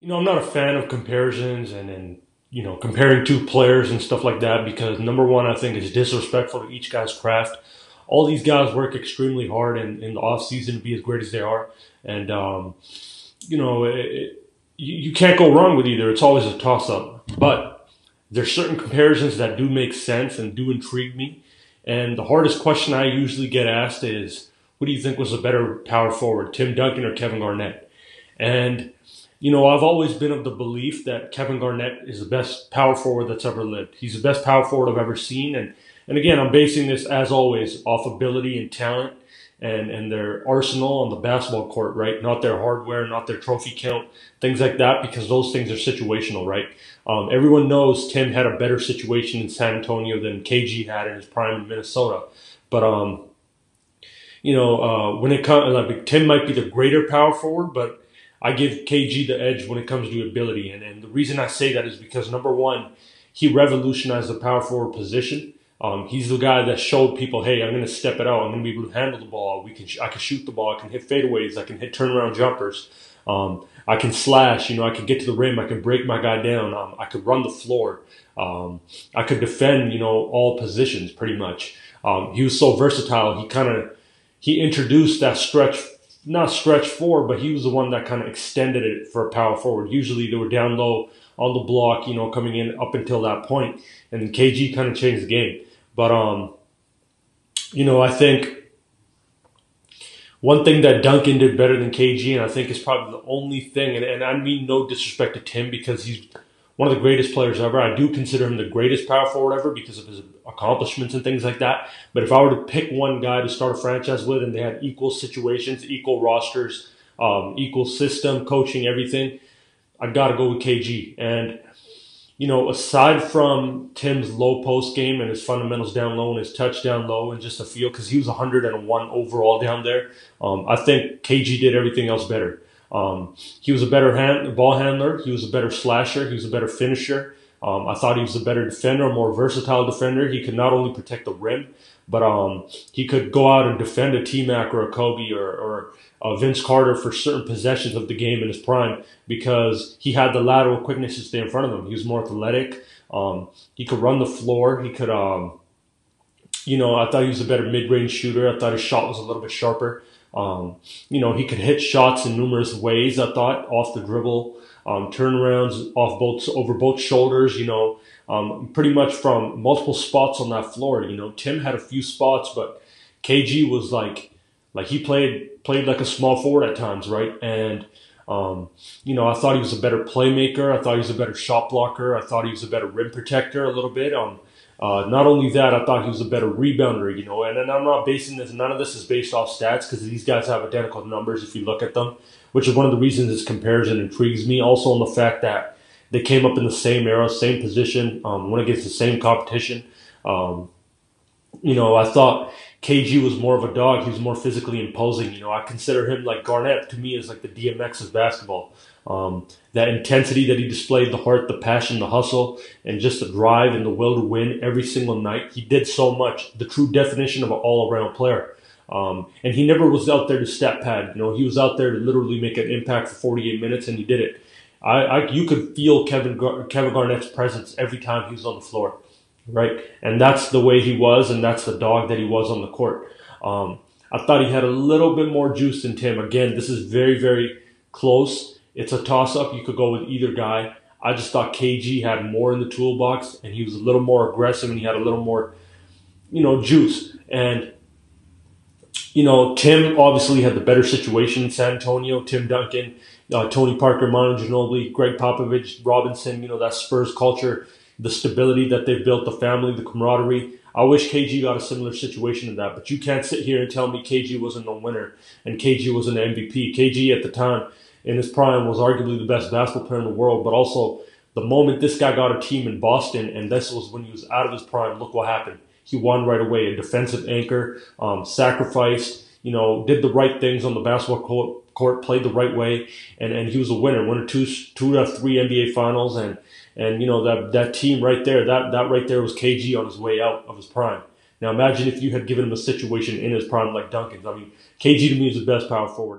You know, I'm not a fan of comparisons and, and you know, comparing two players and stuff like that because number one, I think it's disrespectful to each guy's craft. All these guys work extremely hard in, in the off season to be as great as they are, and um, you know, it, you, you can't go wrong with either. It's always a toss up, but there's certain comparisons that do make sense and do intrigue me. And the hardest question I usually get asked is, who do you think was a better power forward, Tim Duncan or Kevin Garnett? And you know, I've always been of the belief that Kevin Garnett is the best power forward that's ever lived. He's the best power forward I've ever seen. And, and again, I'm basing this, as always, off ability and talent and, and their arsenal on the basketball court, right? Not their hardware, not their trophy count, things like that, because those things are situational, right? Um, everyone knows Tim had a better situation in San Antonio than KG had in his prime in Minnesota. But, um, you know, uh, when it comes, like, Tim might be the greater power forward, but I give KG the edge when it comes to ability. And, and the reason I say that is because number one, he revolutionized the power forward position. Um, he's the guy that showed people, hey, I'm going to step it out. I'm going to be able to handle the ball. We can, I can shoot the ball. I can hit fadeaways. I can hit turnaround jumpers. Um, I can slash. You know, I can get to the rim. I can break my guy down. Um, I could run the floor. Um, I could defend. You know, all positions pretty much. Um, he was so versatile. He kind of he introduced that stretch not stretch four, but he was the one that kind of extended it for a power forward. Usually they were down low on the block, you know, coming in up until that point, and KG kind of changed the game. But um, you know, I think one thing that Duncan did better than KG, and I think is probably the only thing, and, and I mean no disrespect to Tim because he's one of the greatest players ever. I do consider him the greatest power forward ever because of his accomplishments and things like that. But if I were to pick one guy to start a franchise with and they had equal situations, equal rosters, um, equal system, coaching, everything, I got to go with KG. And, you know, aside from Tim's low post game and his fundamentals down low and his touch down low and just a feel, because he was 101 overall down there, um, I think KG did everything else better. Um, he was a better hand, ball handler. He was a better slasher. He was a better finisher. Um, I thought he was a better defender, a more versatile defender. He could not only protect the rim, but um, he could go out and defend a T Mac or a Kobe or, or a Vince Carter for certain possessions of the game in his prime because he had the lateral quickness to stay in front of him. He was more athletic. Um, he could run the floor. He could, um, you know, I thought he was a better mid range shooter. I thought his shot was a little bit sharper. Um, you know, he could hit shots in numerous ways. I thought off the dribble, um, turnarounds off both over both shoulders. You know, um, pretty much from multiple spots on that floor. You know, Tim had a few spots, but KG was like, like he played played like a small forward at times, right? And um, you know, I thought he was a better playmaker. I thought he was a better shot blocker. I thought he was a better rim protector a little bit. Um, uh, not only that, I thought he was a better rebounder, you know, and, and I'm not basing this, none of this is based off stats because these guys have identical numbers if you look at them, which is one of the reasons this comparison intrigues me. Also, on the fact that they came up in the same era, same position, um, went against the same competition. Um, you know, I thought KG was more of a dog. He was more physically imposing. You know, I consider him like Garnett to me is like the DMX of basketball. Um, that intensity that he displayed, the heart, the passion, the hustle, and just the drive and the will to win every single night. He did so much. The true definition of an all-around player. Um, and he never was out there to step pad. You know, he was out there to literally make an impact for 48 minutes, and he did it. I, I you could feel Kevin Gar- Kevin Garnett's presence every time he was on the floor, right? And that's the way he was, and that's the dog that he was on the court. Um, I thought he had a little bit more juice than Tim. Again, this is very very close. It's a toss up. You could go with either guy. I just thought KG had more in the toolbox and he was a little more aggressive and he had a little more, you know, juice. And, you know, Tim obviously had the better situation in San Antonio. Tim Duncan, uh, Tony Parker, Manu Ginobili, Gregg Popovich, Robinson, you know, that Spurs culture, the stability that they've built, the family, the camaraderie. I wish KG got a similar situation to that, but you can't sit here and tell me KG wasn't a winner and KG was an MVP. KG at the time in his prime was arguably the best basketball player in the world, but also the moment this guy got a team in Boston, and this was when he was out of his prime, look what happened. He won right away, a defensive anchor, um, sacrificed, you know, did the right things on the basketball court, court, played the right way, and, and he was a winner, winner two, two out of three NBA finals, and, and, you know, that, that team right there, that, that right there was KG on his way out of his prime. Now imagine if you had given him a situation in his prime like Duncan's. I mean, KG to me is the best power forward.